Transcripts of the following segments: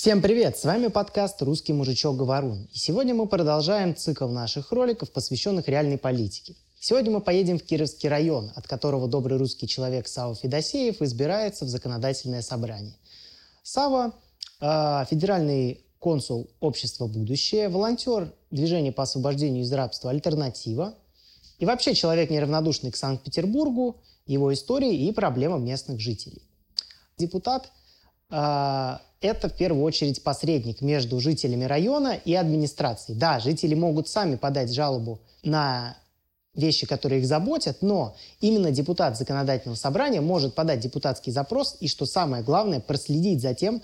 Всем привет! С вами подкаст «Русский мужичок Говорун». И сегодня мы продолжаем цикл наших роликов, посвященных реальной политике. Сегодня мы поедем в Кировский район, от которого добрый русский человек Сава Федосеев избирается в законодательное собрание. Сава э, федеральный консул общества «Будущее», волонтер движения по освобождению из рабства «Альтернатива», и вообще человек неравнодушный к Санкт-Петербургу, его истории и проблемам местных жителей. Депутат это в первую очередь посредник между жителями района и администрацией. Да, жители могут сами подать жалобу на вещи, которые их заботят, но именно депутат законодательного собрания может подать депутатский запрос и, что самое главное, проследить за тем,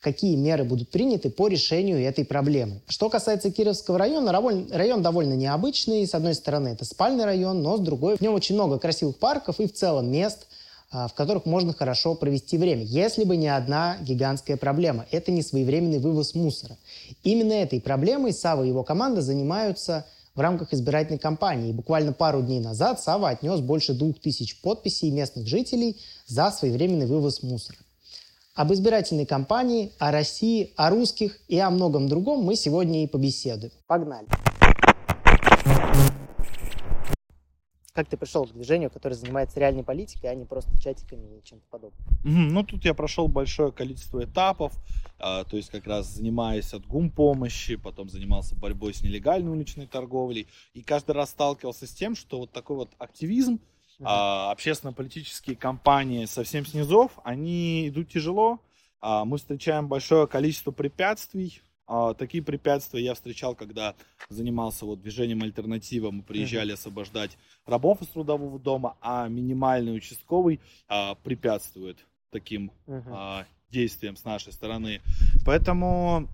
какие меры будут приняты по решению этой проблемы. Что касается Кировского района, район довольно необычный. С одной стороны, это спальный район, но с другой, в нем очень много красивых парков и в целом мест, а, в которых можно хорошо провести время, если бы не одна гигантская проблема. Это не своевременный вывоз мусора. Именно этой проблемой Сава и его команда занимаются в рамках избирательной кампании. Буквально пару дней назад Сава отнес больше двух тысяч подписей местных жителей за своевременный вывоз мусора. Об избирательной кампании, о России, о русских и о многом другом мы сегодня и побеседуем. Погнали! Как ты пришел к движению, которое занимается реальной политикой, а не просто чатиками и чем-то подобным? Mm-hmm. Ну, тут я прошел большое количество этапов, а, то есть как раз занимаясь от гум помощи, потом занимался борьбой с нелегальной уличной торговлей, и каждый раз сталкивался с тем, что вот такой вот активизм, а, общественно-политические кампании совсем снизов, они идут тяжело. А, мы встречаем большое количество препятствий. А, такие препятствия я встречал, когда занимался вот движением альтернатива. Мы приезжали освобождать рабов из трудового дома, а минимальный участковый а, препятствует таким а, действиям с нашей стороны. Поэтому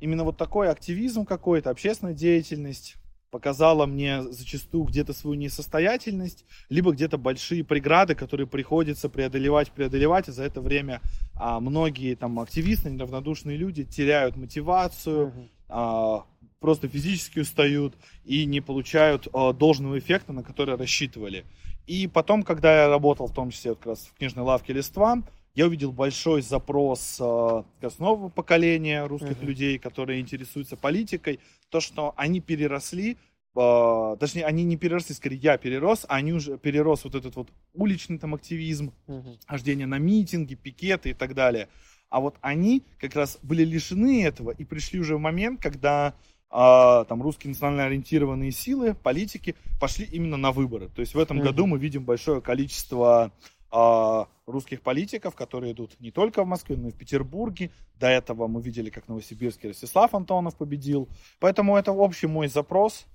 именно вот такой активизм какой-то, общественная деятельность, показала мне зачастую где-то свою несостоятельность, либо где-то большие преграды, которые приходится преодолевать, преодолевать, и за это время а, многие там активисты, неравнодушные люди теряют мотивацию, uh-huh. а, просто физически устают и не получают а, должного эффекта, на который рассчитывали. И потом, когда я работал, в том числе как раз в книжной лавке «Листва», я увидел большой запрос э, нового поколения русских uh-huh. людей, которые интересуются политикой, то, что они переросли, э, точнее, они не переросли, скорее, я перерос, а они уже перерос вот этот вот уличный там активизм, uh-huh. хождение на митинги, пикеты и так далее. А вот они как раз были лишены этого и пришли уже в момент, когда а, там русские национально ориентированные силы, политики пошли именно на выборы. То есть в этом uh-huh. году мы видим большое количество русских политиков, которые идут не только в Москве, но и в Петербурге. До этого мы видели, как Новосибирский Ростислав Антонов победил. Поэтому это общий мой запрос.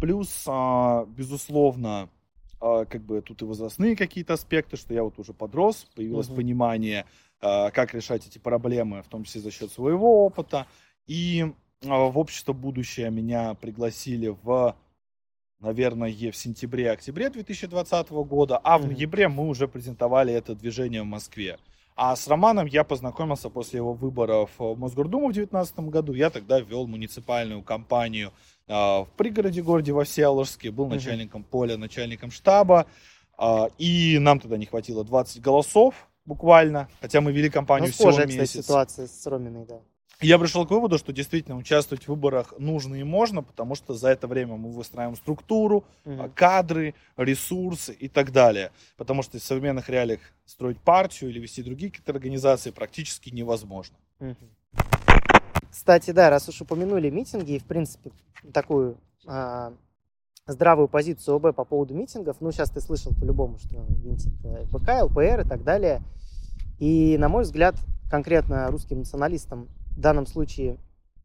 Плюс, а, безусловно, а, как бы тут и возрастные какие-то аспекты, что я вот уже подрос, появилось угу. понимание, как решать эти проблемы, в том числе за счет своего опыта. И в общество будущее меня пригласили в наверное, в сентябре-октябре 2020 года, а в ноябре мы уже презентовали это движение в Москве. А с Романом я познакомился после его выборов в Мосгордуму в 2019 году. Я тогда вел муниципальную кампанию э, в пригороде городе во Всеволожске, был начальником поля, начальником штаба. Э, и нам тогда не хватило 20 голосов буквально, хотя мы вели кампанию ну, всего месяц. Ситуация с Роминой, да я пришел к выводу, что действительно участвовать в выборах нужно и можно, потому что за это время мы выстраиваем структуру, угу. кадры, ресурсы и так далее. Потому что в современных реалиях строить партию или вести другие какие-то организации практически невозможно. Угу. Кстати, да, раз уж упомянули митинги и, в принципе, такую а, здравую позицию ОБ по поводу митингов, ну, сейчас ты слышал по-любому, что винтит ФБК, ЛПР и так далее. И, на мой взгляд, конкретно русским националистам в данном случае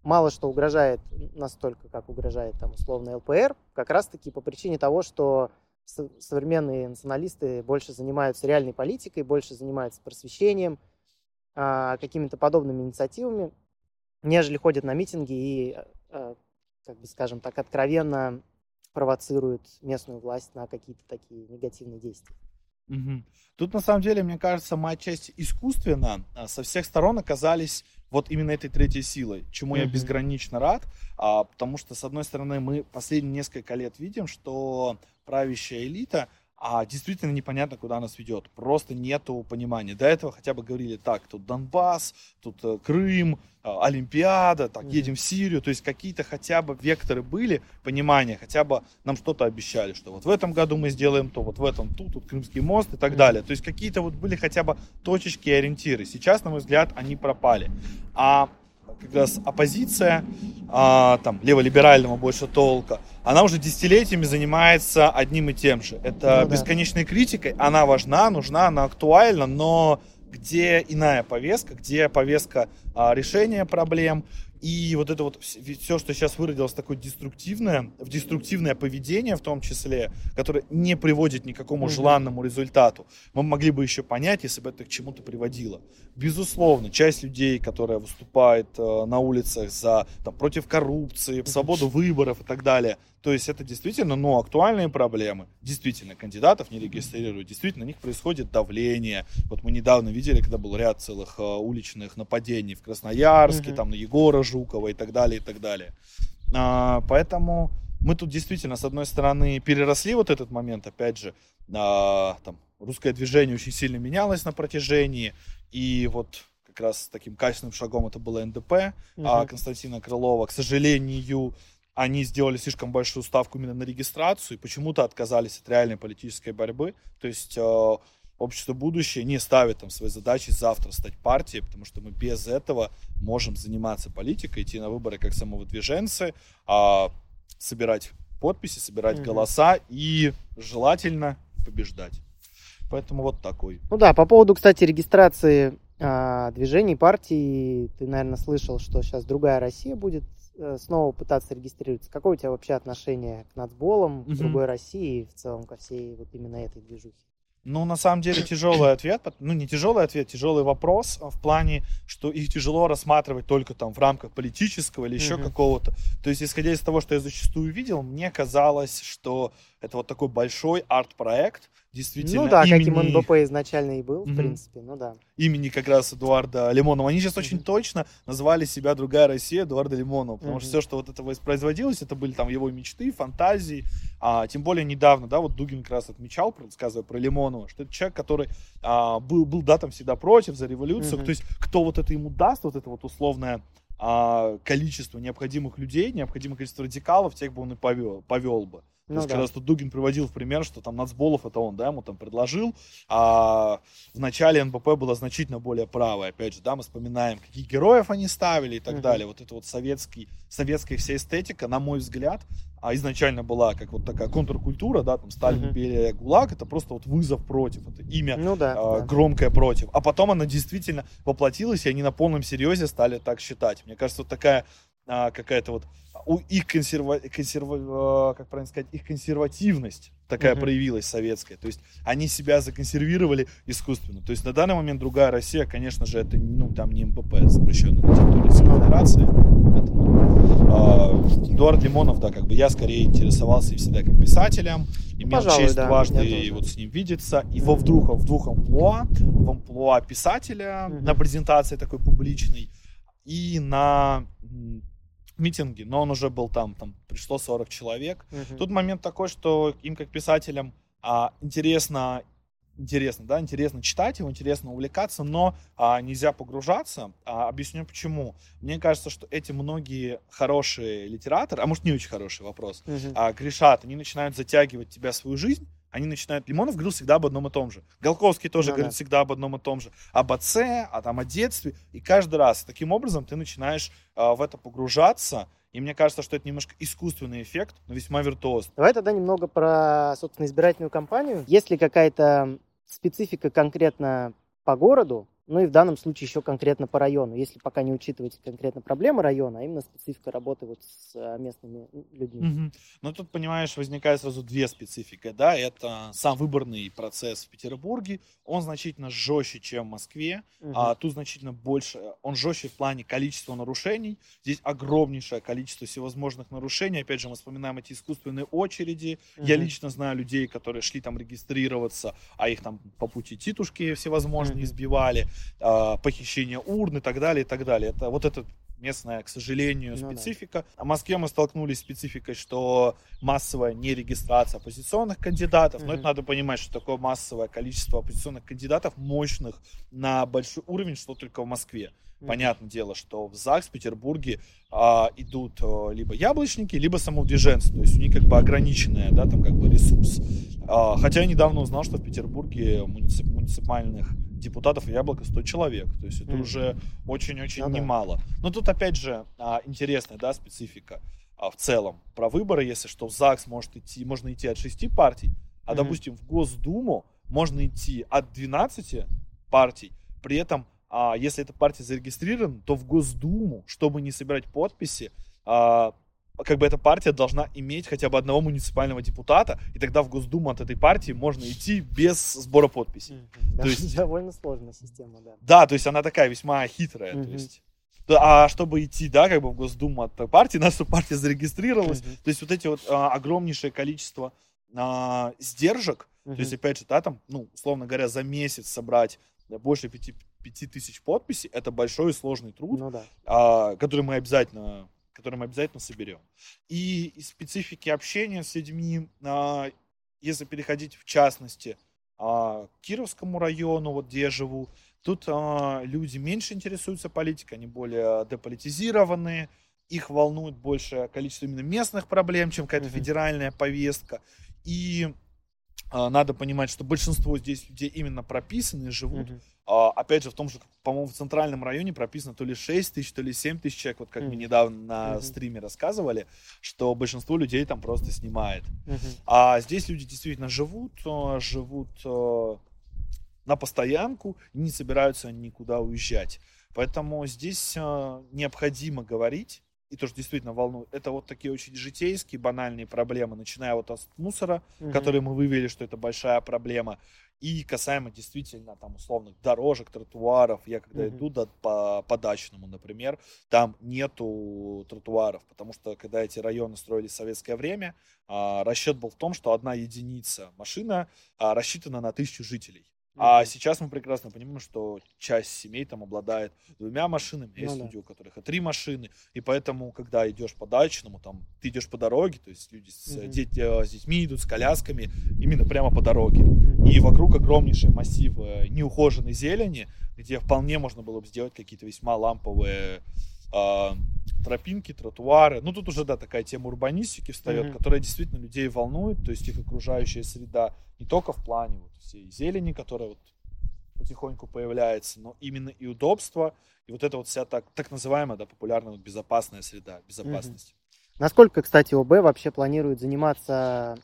мало что угрожает настолько, как угрожает там условно ЛПР, как раз-таки по причине того, что современные националисты больше занимаются реальной политикой, больше занимаются просвещением, а, какими-то подобными инициативами, нежели ходят на митинги и, а, как бы скажем так, откровенно провоцируют местную власть на какие-то такие негативные действия. Угу. Тут на самом деле, мне кажется, мы отчасти искусственно а, со всех сторон оказались вот именно этой третьей силой, чему mm-hmm. я безгранично рад, а, потому что, с одной стороны, мы последние несколько лет видим, что правящая элита, а действительно непонятно, куда нас ведет. Просто нету понимания. До этого хотя бы говорили, так, тут Донбасс, тут э, Крым, э, Олимпиада, так, едем в Сирию. То есть какие-то хотя бы векторы были, понимания, хотя бы нам что-то обещали, что вот в этом году мы сделаем то, вот в этом тут, тут Крымский мост и так далее. То есть какие-то вот были хотя бы точечки и ориентиры. Сейчас, на мой взгляд, они пропали. А как раз оппозиция, а, там, леволиберального больше толка, она уже десятилетиями занимается одним и тем же. Это ну, бесконечной да. критикой, она важна, нужна, она актуальна, но где иная повестка, где повестка а, решения проблем, и вот это вот все, что сейчас выродилось такое деструктивное, в деструктивное поведение в том числе, которое не приводит ни к какому mm-hmm. желанному результату, мы могли бы еще понять, если бы это к чему-то приводило. Безусловно, часть людей, которая выступает э, на улицах за, там, против коррупции, свободу выборов и так далее, то есть это действительно, ну, актуальные проблемы. Действительно, кандидатов не регистрируют, действительно, на них происходит давление. Вот мы недавно видели, когда был ряд целых э, уличных нападений в Красноярске, mm-hmm. там на Егора Жукова и так далее, и так далее. А, поэтому мы тут действительно, с одной стороны, переросли вот этот момент, опять же, а, там, русское движение очень сильно менялось на протяжении, и вот как раз таким качественным шагом это было НДП угу. а Константина Крылова. К сожалению, они сделали слишком большую ставку именно на регистрацию и почему-то отказались от реальной политической борьбы. То есть э, общество будущее не ставит там своей задачей завтра стать партией, потому что мы без этого можем заниматься политикой, идти на выборы как самовыдвиженцы, э, собирать подписи, собирать mm голоса и желательно побеждать. Поэтому вот такой. Ну да, по поводу, кстати, регистрации а, движений, партий, ты, наверное, слышал, что сейчас другая Россия будет Э, снова пытаться регистрироваться. Какое у тебя вообще отношение к нацболам, к другой России и в целом ко всей вот именно этой движухе? Ну, на самом деле, тяжелый ответ, ну, не тяжелый ответ, тяжелый вопрос в плане, что их тяжело рассматривать только там в рамках политического или еще mm-hmm. какого-то. То есть, исходя из того, что я зачастую видел, мне казалось, что это вот такой большой арт-проект, действительно. Ну да, имени... каким НБП изначально и был, mm-hmm. в принципе, ну да. Имени как раз Эдуарда Лимонова. Они сейчас mm-hmm. очень точно назвали себя «Другая Россия» Эдуарда Лимонова, потому mm-hmm. что все, что вот это воспроизводилось, это были там его мечты, фантазии, а, тем более недавно, да, вот Дугин как раз отмечал, рассказывая про Лимонова, что это человек, который а, был, был, да, там всегда против, за революцию, mm-hmm. то есть кто вот это ему даст, вот это вот условное а, количество необходимых людей, необходимое количество радикалов, тех бы он и повел, повел бы. То ну, есть, да. когда что Дугин приводил в пример, что там Нацболов это он, да, ему там предложил, а в начале НБП было значительно более правое. Опять же, да, мы вспоминаем, каких героев они ставили и так угу. далее. Вот это вот советский, советская вся эстетика, на мой взгляд, а изначально была как вот такая контркультура, да, там Сталин, угу. империя, ГУЛАГ, это просто вот вызов против, это имя ну, да, э, да. громкое против. А потом она действительно воплотилась, и они на полном серьезе стали так считать. Мне кажется, вот такая а, какая-то вот у их консерва, консерва, а, как правильно сказать, их консервативность такая uh-huh. проявилась советская. То есть они себя законсервировали искусственно. То есть на данный момент другая Россия, конечно же, это ну там не МПП, запрещенная на территории Российской Федерации. Поэтому э, Эдуард Лимонов, да, как бы я скорее интересовался и всегда как писателем, имел Пожалуй, честь да, дважды вот с ним видеться. И во в двух, в двух амплуа, в амплуа писателя uh-huh. на презентации такой публичной и на митинги, но он уже был там, там пришло 40 человек. Угу. Тут момент такой, что им как писателям а, интересно интересно, да, интересно читать его, интересно увлекаться, но а, нельзя погружаться. А, объясню почему. Мне кажется, что эти многие хорошие литераторы, а может не очень хороший вопрос, uh а, грешат, они начинают затягивать тебя в свою жизнь, они начинают... Лимонов говорил всегда об одном и том же. Голковский тоже да, говорит да. всегда об одном и том же. Об отце, а там о детстве. И каждый раз таким образом ты начинаешь э, в это погружаться. И мне кажется, что это немножко искусственный эффект, но весьма виртуозный. Давай тогда немного про, собственно, избирательную кампанию. Есть ли какая-то специфика конкретно по городу, ну и в данном случае еще конкретно по району, если пока не учитывать конкретно проблемы района, а именно специфика работы вот с а, местными людьми. Угу. Ну тут, понимаешь, возникает сразу две специфики, да, это сам выборный процесс в Петербурге, он значительно жестче, чем в Москве, угу. а тут значительно больше, он жестче в плане количества нарушений, здесь огромнейшее количество всевозможных нарушений, опять же, мы вспоминаем эти искусственные очереди, угу. я лично знаю людей, которые шли там регистрироваться, а их там по пути титушки всевозможные угу. избивали, похищение урн и так далее, и так далее. Это вот этот местная, к сожалению, специфика. Ну, да. В Москве мы столкнулись с спецификой, что массовая нерегистрация оппозиционных кандидатов. Mm-hmm. Но это надо понимать, что такое массовое количество оппозиционных кандидатов, мощных на большой уровень, что только в Москве. Mm-hmm. Понятное дело, что в ЗАГС в Петербурге а, идут а, либо яблочники, либо самовдвиженцы. То есть у них как бы ограниченный, да, там как бы ресурс. А, хотя я недавно узнал, что в Петербурге муници- муниципальных депутатов Яблоко 100 человек. То есть это mm. уже очень-очень ну, немало. Да. Но тут опять же а, интересная да, специфика а, в целом. Про выборы, если что, в ЗАГС может идти, можно идти от 6 партий, а, mm. допустим, в Госдуму можно идти от 12 партий. При этом, а, если эта партия зарегистрирована, то в Госдуму, чтобы не собирать подписи, а, как бы эта партия должна иметь хотя бы одного муниципального депутата, и тогда в Госдуму от этой партии можно идти без сбора подписей. Mm-hmm. то есть довольно сложная система, да. Да, то есть она такая весьма хитрая, mm-hmm. то есть. А чтобы идти, да, как бы в Госдуму от партии, наша партия зарегистрировалась. Mm-hmm. То есть вот эти вот а, огромнейшее количество а, сдержек, mm-hmm. то есть опять же, да, там, ну, условно говоря, за месяц собрать больше пяти, пяти тысяч подписей, это большой и сложный труд, ну, да. а, который мы обязательно который мы обязательно соберем. И из специфики общения с людьми, а, если переходить в частности а, к Кировскому району, вот где я живу, тут а, люди меньше интересуются политикой, они более деполитизированные, их волнует большее количество именно местных проблем, чем какая-то mm-hmm. федеральная повестка. И надо понимать, что большинство здесь людей именно прописаны живут mm-hmm а, опять же, в том же, по-моему, в центральном районе прописано то ли 6 тысяч, то ли 7 тысяч человек. Вот как mm-hmm. мы недавно на mm-hmm. стриме рассказывали, что большинство людей там просто снимает. Mm-hmm. А здесь люди действительно живут, э, живут на постоянку и не собираются никуда уезжать. Поэтому здесь необходимо говорить и тоже действительно волнует, это вот такие очень житейские, банальные проблемы, начиная вот от мусора, угу. которые мы вывели, что это большая проблема, и касаемо действительно там условных дорожек, тротуаров, я когда mm-hmm. иду да, по, по дачному, например, там нету тротуаров, потому что когда эти районы строили в советское время, а, расчет был в том, что одна единица машина а, рассчитана на тысячу жителей. А сейчас мы прекрасно понимаем, что часть семей там обладает двумя машинами, есть ну, люди, да. у которых и три машины, и поэтому, когда идешь по дачному, там, ты идешь по дороге, то есть люди с, mm-hmm. дети, э, с детьми идут, с колясками, именно прямо по дороге. Mm-hmm. И вокруг огромнейший массив э, неухоженной зелени, где вполне можно было бы сделать какие-то весьма ламповые э, тропинки, тротуары. Ну, тут уже, да, такая тема урбанистики встает, mm-hmm. которая действительно людей волнует, то есть их окружающая среда не только в плане вот всей зелени, которая вот потихоньку появляется, но именно и удобство, и вот это вот вся так, так называемая, да, популярная вот безопасная среда, безопасность. Mm-hmm. Насколько, кстати, ОБ вообще планирует заниматься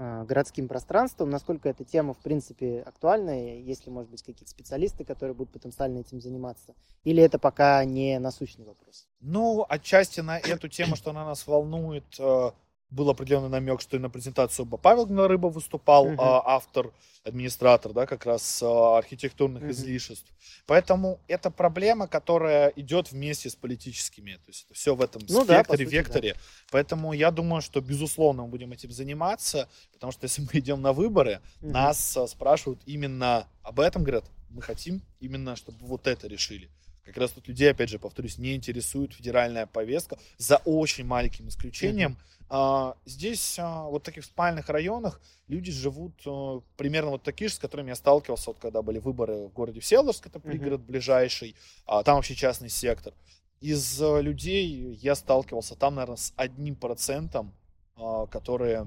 городским пространством, насколько эта тема, в принципе, актуальна, ли, может быть, какие-то специалисты, которые будут потенциально этим заниматься, или это пока не насущный вопрос? Ну, отчасти на эту тему, что она нас волнует, э, был определенный намек, что и на презентацию Павел Гнарыба выступал, uh-huh. автор, администратор, да, как раз а, архитектурных uh-huh. излишеств. Поэтому это проблема, которая идет вместе с политическими. То есть это все в этом ну, спектре, да, векторе. Да. Поэтому я думаю, что безусловно мы будем этим заниматься, потому что если мы идем на выборы, uh-huh. нас а, спрашивают именно об этом, говорят, мы хотим именно, чтобы вот это решили. Как раз тут людей, опять же, повторюсь, не интересует федеральная повестка, за очень маленьким исключением. Uh-huh. А, здесь, а, вот в таких спальных районах, люди живут а, примерно вот такие же, с которыми я сталкивался, вот когда были выборы в городе Всеволожск, это пригород uh-huh. ближайший, а, там вообще частный сектор. Из а, людей я сталкивался там, наверное, с одним процентом, а, которые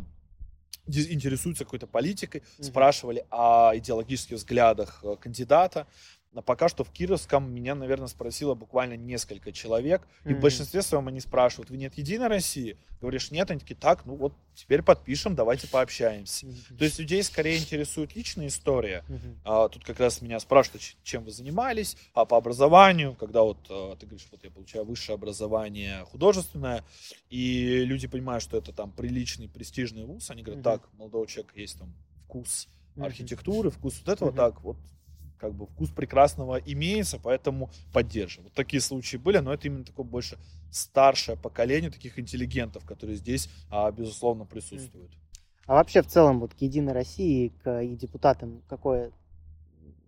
интересуются какой-то политикой, mm-hmm. спрашивали о идеологических взглядах э, кандидата. Но пока что в Кировском меня, наверное, спросило буквально несколько человек. И mm-hmm. в большинстве своем они спрашивают, вы нет Единой России? Говоришь, нет, они такие, так, ну вот теперь подпишем, давайте пообщаемся. Mm-hmm. То есть людей скорее интересует личная история. Mm-hmm. А, тут как раз меня спрашивают, чем вы занимались, а по образованию, когда вот а, ты говоришь, вот я получаю высшее образование художественное, и люди понимают, что это там приличный, престижный вуз, они говорят, mm-hmm. так, молодой человек есть там вкус архитектуры, вкус вот этого, mm-hmm. так, вот как бы вкус прекрасного имеется, поэтому поддерживаем. Вот такие случаи были, но это именно такое больше старшее поколение таких интеллигентов, которые здесь, а, безусловно, присутствуют. А вообще в целом вот к Единой России, к и депутатам, какое,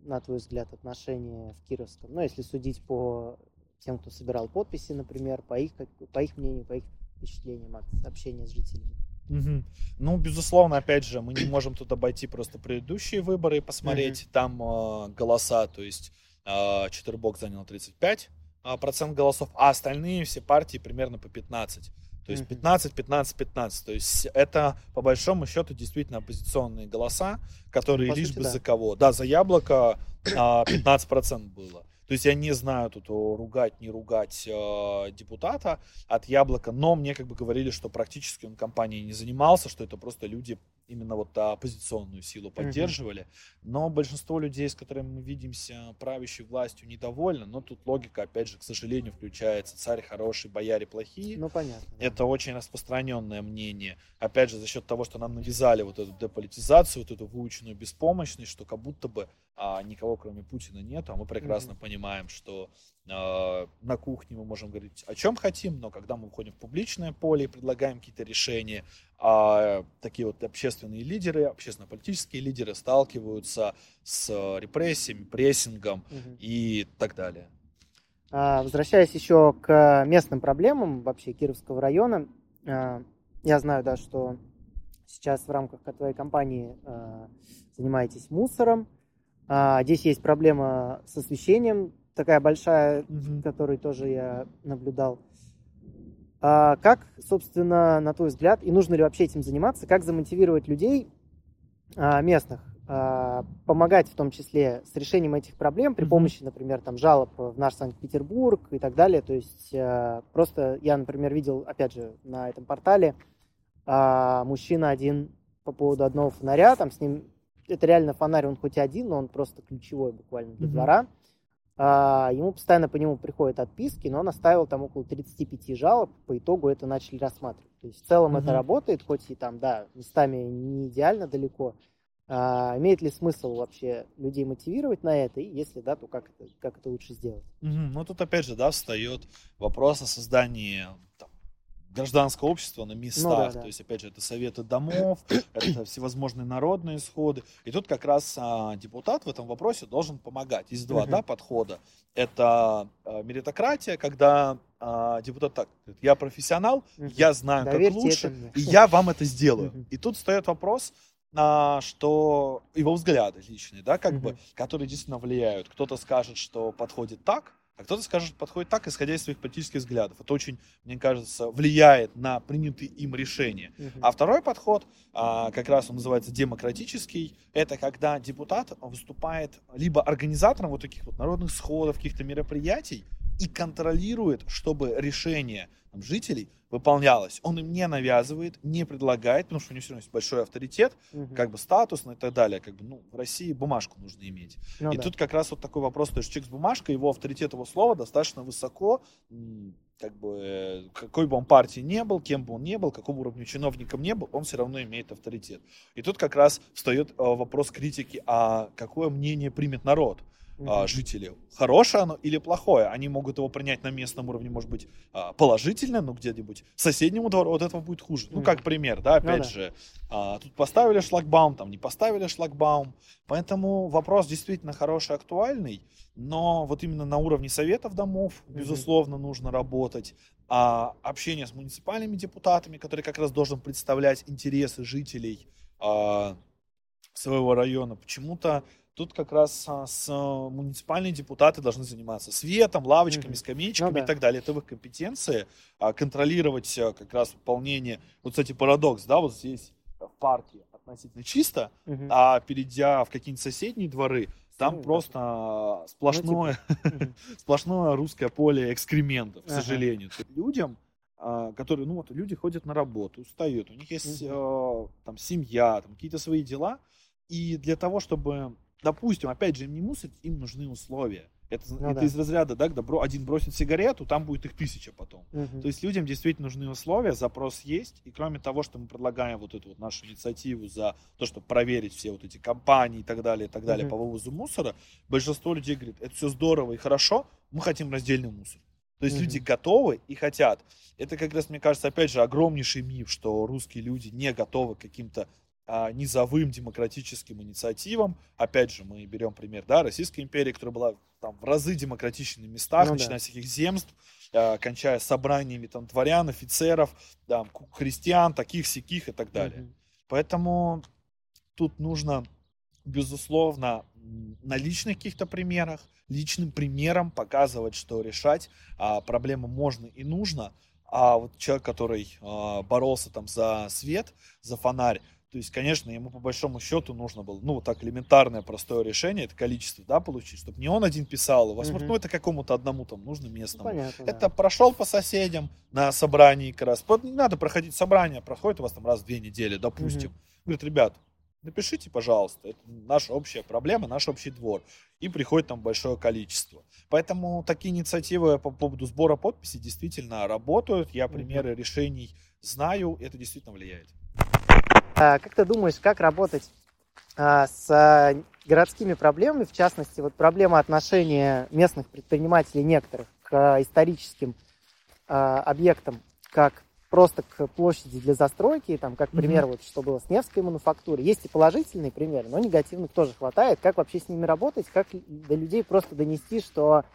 на твой взгляд, отношение в Кировском? Ну, если судить по тем, кто собирал подписи, например, по их, по их мнению, по их впечатлениям от общения с жителями. Угу. Ну, безусловно, опять же, мы не можем тут обойти просто предыдущие выборы и посмотреть угу. там э, голоса, то есть э, Четвербок занял 35 э, процент голосов, а остальные все партии примерно по 15. То есть 15, 15, 15. То есть это, по большому счету, действительно оппозиционные голоса, которые ну, лишь сути, бы да. за кого. Да, за яблоко 15% было. То есть я не знаю тут ругать, не ругать э, депутата от Яблока, но мне как бы говорили, что практически он компанией не занимался, что это просто люди именно вот оппозиционную силу поддерживали. Mm-hmm. Но большинство людей, с которыми мы видимся, правящей властью, недовольны. Но тут логика, опять же, к сожалению, включается. Царь хороший, бояре плохие. Ну, понятно. Это очень распространенное мнение. Опять же, за счет того, что нам навязали вот эту деполитизацию, вот эту выученную беспомощность, что как будто бы а, никого, кроме Путина, нету. А мы прекрасно mm-hmm. понимаем, что а, на кухне мы можем говорить о чем хотим, но когда мы выходим в публичное поле и предлагаем какие-то решения, а такие вот общественные лидеры, общественно-политические лидеры сталкиваются с репрессиями, прессингом угу. и так далее. А, возвращаясь еще к местным проблемам вообще Кировского района, а, я знаю, да, что сейчас в рамках твоей компании занимаетесь мусором. Здесь есть проблема с освещением такая большая, mm-hmm. которую тоже я наблюдал. А как, собственно, на твой взгляд, и нужно ли вообще этим заниматься, как замотивировать людей а, местных, а, помогать в том числе с решением этих проблем при помощи, например, там, жалоб в наш Санкт-Петербург и так далее. То есть а, просто я, например, видел, опять же, на этом портале а, мужчина один по поводу одного фонаря, там с ним, это реально фонарь, он хоть один, но он просто ключевой буквально для mm-hmm. двора. А, ему постоянно по нему приходят отписки, но он оставил там около 35 жалоб, по итогу это начали рассматривать. То есть в целом угу. это работает, хоть и там, да, местами не идеально далеко. А, имеет ли смысл вообще людей мотивировать на это, и если да, то как это, как это лучше сделать? Угу. Ну тут опять же, да, встает вопрос о создании там, гражданское общество на местах. Ну, да, да. То есть, опять же, это советы домов, это всевозможные народные сходы. И тут как раз а, депутат в этом вопросе должен помогать. Есть два да, подхода. Это а, меритократия, когда а, депутат так, я профессионал, я знаю, Доверьте как лучше, и я вам это сделаю. И тут встает вопрос, а, что его взгляды личные, да, как бы, которые действительно влияют. Кто-то скажет, что подходит так, а кто-то скажет, подходит так, исходя из своих политических взглядов. Это очень, мне кажется, влияет на принятые им решения. Угу. А второй подход, а, как раз он называется демократический, это когда депутат выступает либо организатором вот таких вот народных сходов, каких-то мероприятий, и контролирует, чтобы решение там, жителей выполнялось. Он им не навязывает, не предлагает, потому что у него все равно есть большой авторитет, угу. как бы статусный и так далее. Как бы, ну, в России бумажку нужно иметь. Ну, и да. тут как раз вот такой вопрос, то есть человек с бумажкой, его авторитет, его слова достаточно высоко, как бы, какой бы он партии не был, кем бы он не был, какому уровню чиновником не был, он все равно имеет авторитет. И тут как раз встает э, вопрос критики, а какое мнение примет народ? Mm-hmm. жителей. Хорошее оно или плохое. Они могут его принять на местном уровне, может быть, а, положительно, но где-нибудь соседнему двору от этого будет хуже. Mm-hmm. Ну, как пример, да, опять да. же, а, тут поставили шлагбаум, там не поставили шлагбаум. Поэтому вопрос действительно хороший, актуальный, но вот именно на уровне советов домов, mm-hmm. безусловно, нужно работать. А общение с муниципальными депутатами, которые как раз должен представлять интересы жителей а, своего района, почему-то Тут как раз а, с а, муниципальные депутаты должны заниматься светом, лавочками, скамеечками ну, да. и так далее. Это в их компетенции. А, контролировать как раз выполнение. Вот, кстати, парадокс, да, вот здесь в парке относительно чисто, mm-hmm. а перейдя в какие-нибудь соседние дворы, там mm-hmm. просто ну, сплошное, ну, типа... сплошное русское поле экскрементов, к сожалению. Uh-huh. Людям, которые, ну вот, люди ходят на работу, устают, у них есть mm-hmm. там семья, там какие-то свои дела, и для того, чтобы допустим, опять же, им не мусорить, им нужны условия. Это, ну, это да. из разряда, да, когда бро, один бросит сигарету, там будет их тысяча потом. Угу. То есть людям действительно нужны условия, запрос есть. И кроме того, что мы предлагаем вот эту вот нашу инициативу за то, чтобы проверить все вот эти компании и так далее, и так далее угу. по вывозу мусора, большинство людей говорит, это все здорово и хорошо, мы хотим раздельный мусор. То есть угу. люди готовы и хотят. Это как раз, мне кажется, опять же, огромнейший миф, что русские люди не готовы к каким-то низовым демократическим инициативам. Опять же, мы берем пример, да, Российской империи, которая была там в разы демократичнее местах, ну, начиная да. с этих земств, а, кончая собраниями там дворян, офицеров, там, христиан, таких, сяких и так далее. Угу. Поэтому тут нужно, безусловно, на личных каких-то примерах, личным примером показывать, что решать а, проблемы можно и нужно. А вот человек, который а, боролся там за свет, за фонарь, то есть, конечно, ему по большому счету нужно было, ну, вот так элементарное простое решение, это количество, да, получить, чтобы не он один писал, возможно, угу. ну, это какому-то одному там нужно местному. Ну, понятно, это да. прошел по соседям на собрании как раз. Не надо проходить собрание, проходит у вас там раз в две недели, допустим. Угу. Говорит, ребят, напишите, пожалуйста, это наша общая проблема, наш общий двор. И приходит там большое количество. Поэтому такие инициативы по поводу сбора подписей действительно работают. Я примеры угу. решений знаю, это действительно влияет. А, как ты думаешь, как работать а, с а, городскими проблемами, в частности, вот проблема отношения местных предпринимателей некоторых к историческим объектам, как просто к площади для застройки, там, как пример, mm-hmm. вот, что было с Невской мануфактурой. Есть и положительные примеры, но негативных тоже хватает. Как вообще с ними работать, как до людей просто донести, что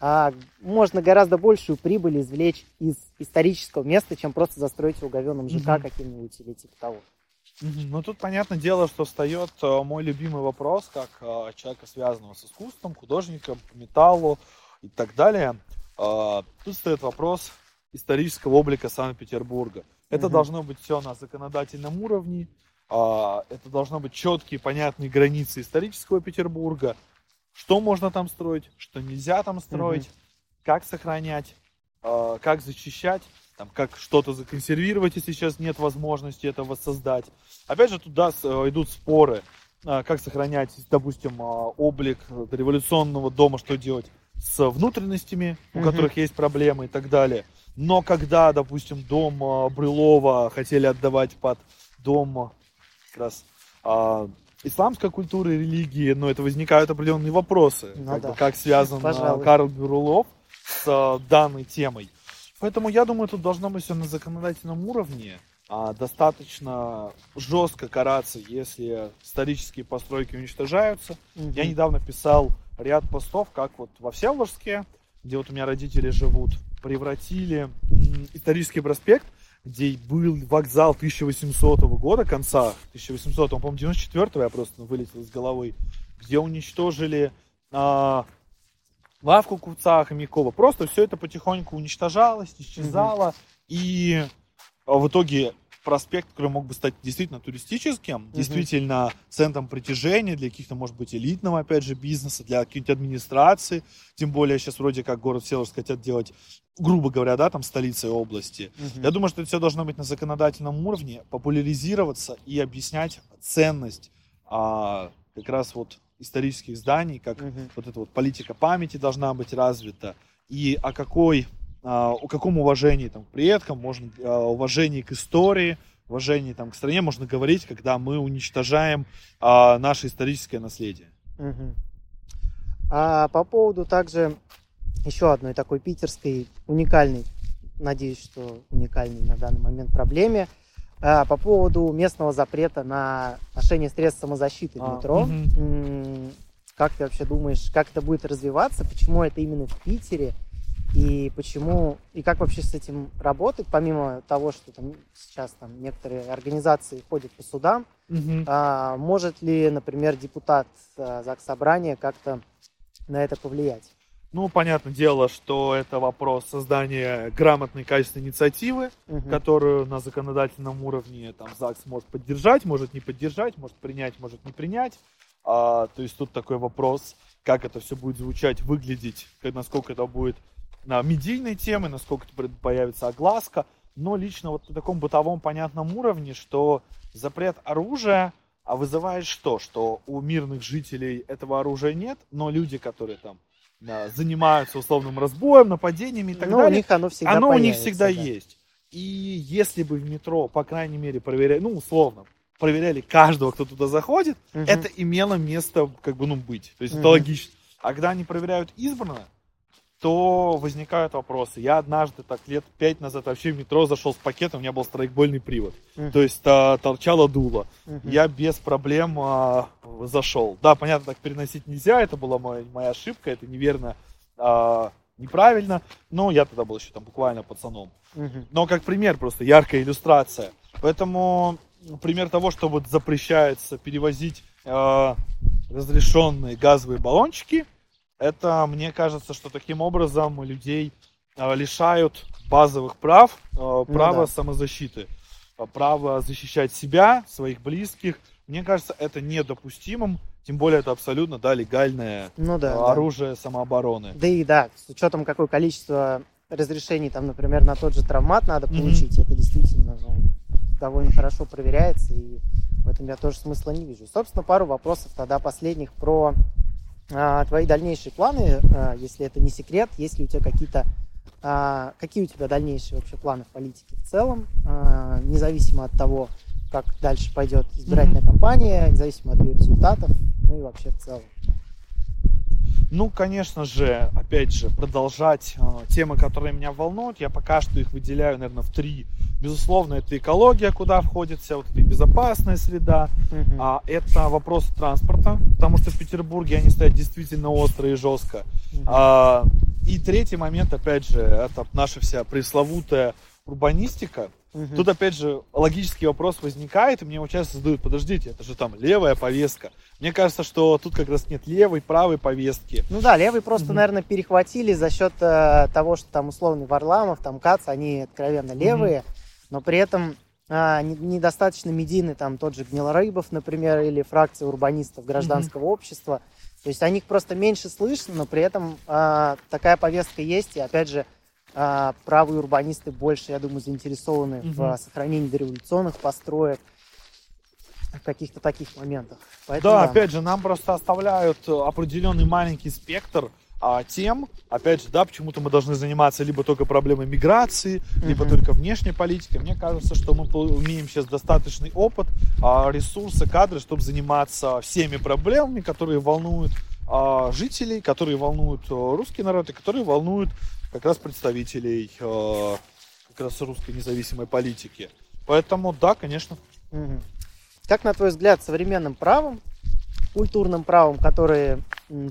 а, можно гораздо большую прибыль извлечь из исторического места, чем просто застроить его говеным ЖК mm-hmm. каким-нибудь или типа того. Ну, тут понятное дело, что встает э, мой любимый вопрос, как э, человека, связанного с искусством, художником, по металлу и так далее. Э, тут стоит вопрос исторического облика Санкт-Петербурга. Это угу. должно быть все на законодательном уровне, это должно быть четкие, понятные границы исторического Петербурга, что можно там строить, что нельзя там строить, угу. как сохранять, как защищать там, как что-то законсервировать, если сейчас нет возможности этого создать. Опять же, туда э, идут споры, а, как сохранять, допустим, а, облик революционного дома, что делать с внутренностями, у которых есть проблемы и так далее. Но когда, допустим, дом а, Брюлова хотели отдавать под дом как раз исламской культуры и религии, но это возникают определенные вопросы, ну, как, да. бы, как связан Пожалуй. Карл Брюлов с данной темой. Поэтому я думаю, тут должно быть все на законодательном уровне. А, достаточно жестко караться, если исторические постройки уничтожаются. Угу. Я недавно писал ряд постов, как вот во Всеволожске, где вот у меня родители живут, превратили исторический проспект, где был вокзал 1800 года, конца 1800, он, по-моему, 94 я просто вылетел из головы, где уничтожили а, лавку купца Хомякова. Просто все это потихоньку уничтожалось, исчезало. Угу. И а, в итоге проспект, который мог бы стать действительно туристическим, угу. действительно центром притяжения для каких-то, может быть, элитного, опять же, бизнеса, для каких-нибудь администрации. Тем более сейчас вроде как город Селовск хотят делать, грубо говоря, да, там столицей области. Угу. Я думаю, что это все должно быть на законодательном уровне, популяризироваться и объяснять ценность а, как раз вот исторических зданий, как угу. вот эта вот политика памяти должна быть развита, и о какой, а, о каком уважении там, к предкам, можно, а, уважении к истории, уважении там, к стране можно говорить, когда мы уничтожаем а, наше историческое наследие. Угу. А по поводу также еще одной такой питерской уникальной, надеюсь, что уникальной на данный момент проблеме – а, по поводу местного запрета на ношение средств самозащиты в а, метро. Угу. Как ты вообще думаешь, как это будет развиваться? Почему это именно в Питере? И почему, и как вообще с этим работать, помимо того, что там сейчас там некоторые организации ходят по судам, угу. а, может ли, например, депутат а, ЗАГС Собрания как-то на это повлиять? Ну, понятное дело, что это вопрос создания грамотной качественной инициативы, угу. которую на законодательном уровне там ЗАГС может поддержать, может не поддержать, может принять, может не принять. А, то есть тут такой вопрос, как это все будет звучать, выглядеть, насколько это будет на медийной темы, насколько это появится огласка. Но лично вот на таком бытовом понятном уровне, что запрет оружия а вызывает что? Что у мирных жителей этого оружия нет, но люди, которые там занимаются условным разбоем, нападениями и так Но далее. У них оно всегда оно у них всегда да. есть. И если бы в метро, по крайней мере, проверяли, ну, условно, проверяли каждого, кто туда заходит, угу. это имело место, как бы, ну, быть. То есть угу. это логично. А когда они проверяют избранно, то возникают вопросы. Я однажды, так лет пять назад, вообще в метро зашел с пакетом, у меня был страйкбольный привод. Uh-huh. То есть а, торчало дуло. Uh-huh. Я без проблем а, зашел. Да, понятно, так переносить нельзя, это была моя, моя ошибка, это неверно, а, неправильно. Но я тогда был еще там буквально пацаном. Uh-huh. Но как пример, просто яркая иллюстрация. Поэтому пример того, что вот запрещается перевозить а, разрешенные газовые баллончики – это, мне кажется, что таким образом людей а, лишают базовых прав, а, права ну, да. самозащиты, а, права защищать себя, своих близких. Мне кажется, это недопустимым, тем более это абсолютно да, легальное ну, да, оружие да. самообороны. Да и да, с учетом какое количество разрешений, там, например, на тот же травмат надо получить, mm-hmm. это действительно ну, довольно хорошо проверяется, и в этом я тоже смысла не вижу. Собственно, пару вопросов тогда последних про а, твои дальнейшие планы, а, если это не секрет, есть ли у тебя какие-то а, какие у тебя дальнейшие вообще планы в политике в целом, а, независимо от того, как дальше пойдет избирательная mm-hmm. кампания, независимо от ее результатов, ну и вообще в целом. Ну, конечно же, опять же, продолжать э, темы, которые меня волнуют. Я пока что их выделяю, наверное, в три. Безусловно, это экология, куда входит вся вот эта безопасная среда. Uh-huh. А, это вопрос транспорта, потому что в Петербурге они стоят действительно остро и жестко. Uh-huh. А, и третий момент, опять же, это наша вся пресловутая урбанистика. Угу. Тут опять же логический вопрос возникает, и мне его часто задают, подождите, это же там левая повестка. Мне кажется, что тут как раз нет левой, правой повестки. Ну да, левый просто, угу. наверное, перехватили за счет э, того, что там условный Варламов, там Кац, они откровенно левые, угу. но при этом э, не, недостаточно медийны там тот же Гнилорыбов, например, или фракция урбанистов гражданского угу. общества. То есть о них просто меньше слышно, но при этом э, такая повестка есть, и опять же, а, правые урбанисты больше, я думаю, заинтересованы угу. в сохранении дореволюционных построек в каких-то таких моментах. Поэтому, да, да, опять же, нам просто оставляют определенный маленький спектр а, тем, опять же, да, почему-то мы должны заниматься либо только проблемой миграции, uh либо только внешней политикой. Мне кажется, что мы имеем сейчас достаточный опыт, а, ресурсы, кадры, чтобы заниматься всеми проблемами, которые волнуют а, жителей, которые волнуют а, русский народ и которые волнуют как раз представителей э, как раз русской независимой политики. Поэтому да, конечно. Угу. Как на твой взгляд, современным правом, культурным правом, которые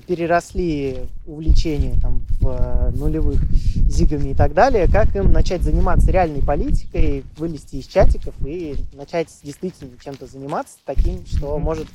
переросли увлечения там, в э, нулевых зигами и так далее, как им начать заниматься реальной политикой, вылезти из чатиков и начать действительно чем-то заниматься таким, что может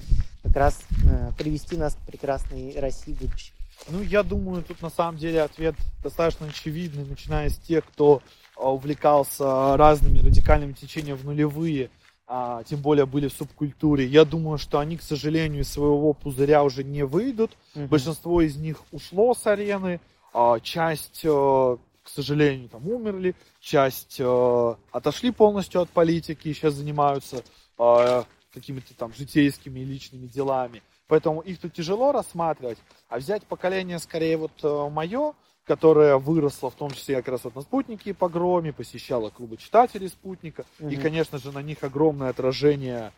как раз э, привести нас к прекрасной России будущего. Ну, я думаю, тут на самом деле ответ достаточно очевидный, начиная с тех, кто а, увлекался разными радикальными течениями в нулевые, а, тем более были в субкультуре. Я думаю, что они, к сожалению, из своего пузыря уже не выйдут. Угу. Большинство из них ушло с арены, а, часть, а, к сожалению, там умерли, часть а, отошли полностью от политики и сейчас занимаются а, какими-то там житейскими и личными делами. Поэтому их тут тяжело рассматривать. А взять поколение, скорее, вот мое, которое выросло, в том числе как раз вот на спутнике и погроме, посещало клубы читателей спутника. Угу. И, конечно же, на них огромное отражение,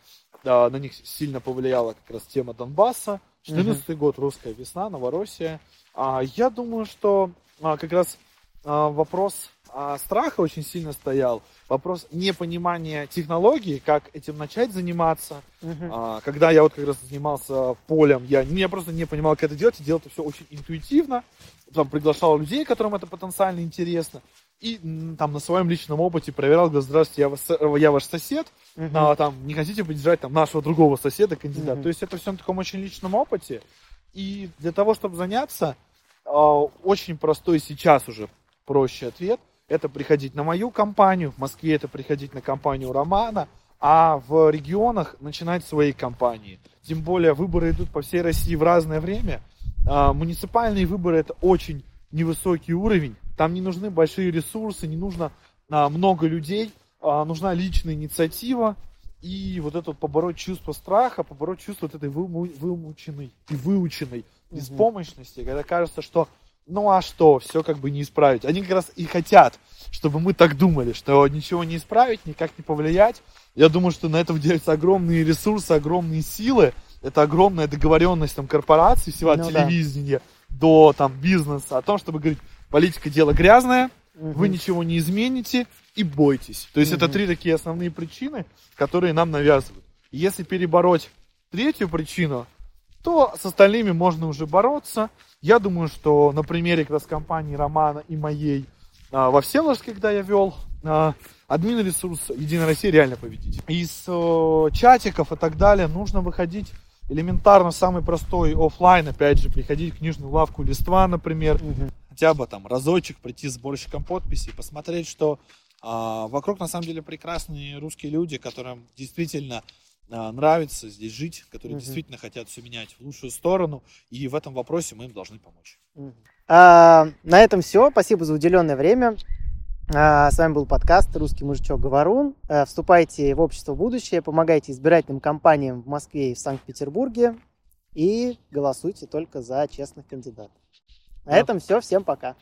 да, на них сильно повлияла как раз тема Донбасса. 14 угу. год, русская весна, Новороссия. А, я думаю, что а, как раз а, вопрос а, страха очень сильно стоял. Вопрос непонимания технологии, как этим начать заниматься. Uh-huh. А, когда я вот как раз занимался полем, я, я просто не понимал, как это делать, и делал это все очень интуитивно. Там приглашал людей, которым это потенциально интересно. И там на своем личном опыте проверял, говорил, здравствуйте, я, вас, я ваш сосед, uh-huh. а, там, не хотите поддержать там, нашего другого соседа, кандидата. Uh-huh. То есть это все на таком очень личном опыте. И для того, чтобы заняться, а, очень простой сейчас уже проще ответ – это приходить на мою компанию, в Москве это приходить на компанию Романа, а в регионах начинать свои компании. Тем более выборы идут по всей России в разное время. А, муниципальные выборы это очень невысокий уровень. Там не нужны большие ресурсы, не нужно а, много людей, а, нужна личная инициатива. И вот это вот побороть чувство страха, побороть чувство вот этой вымученной и выученной беспомощности, когда кажется, что ну а что, все как бы не исправить. Они как раз и хотят, чтобы мы так думали, что ничего не исправить, никак не повлиять. Я думаю, что на это выделяются огромные ресурсы, огромные силы. Это огромная договоренность там корпораций, всего от ну, телевидения да. до там бизнеса, о том, чтобы говорить, политика дело грязное, Мгм. вы ничего не измените и бойтесь. То есть это Мгм. три такие основные причины, которые нам навязывают. Если перебороть третью причину, то с остальными можно уже бороться. Я думаю, что на примере как раз компании Романа и моей а, во Всеволожске, когда я вел, а, админ ресурс Единой России реально победить. Из э, чатиков и так далее нужно выходить элементарно самый простой оффлайн, опять же, приходить в книжную лавку листва, например, Мгм. хотя бы там разочек прийти с сборщиком подписей, посмотреть, что а, вокруг на самом деле прекрасные русские люди, которым действительно а, нравится здесь жить, которые Мгм. действительно хотят все менять в лучшую сторону, и в этом вопросе мы им должны помочь. Мгм. А, на этом все. Спасибо за уделенное время. А, с вами был подкаст «Русский мужичок Говорун». А, вступайте в общество будущее, помогайте избирательным кампаниям в Москве и в Санкт-Петербурге и голосуйте только за честных кандидатов. На Да. этом все. Всем пока.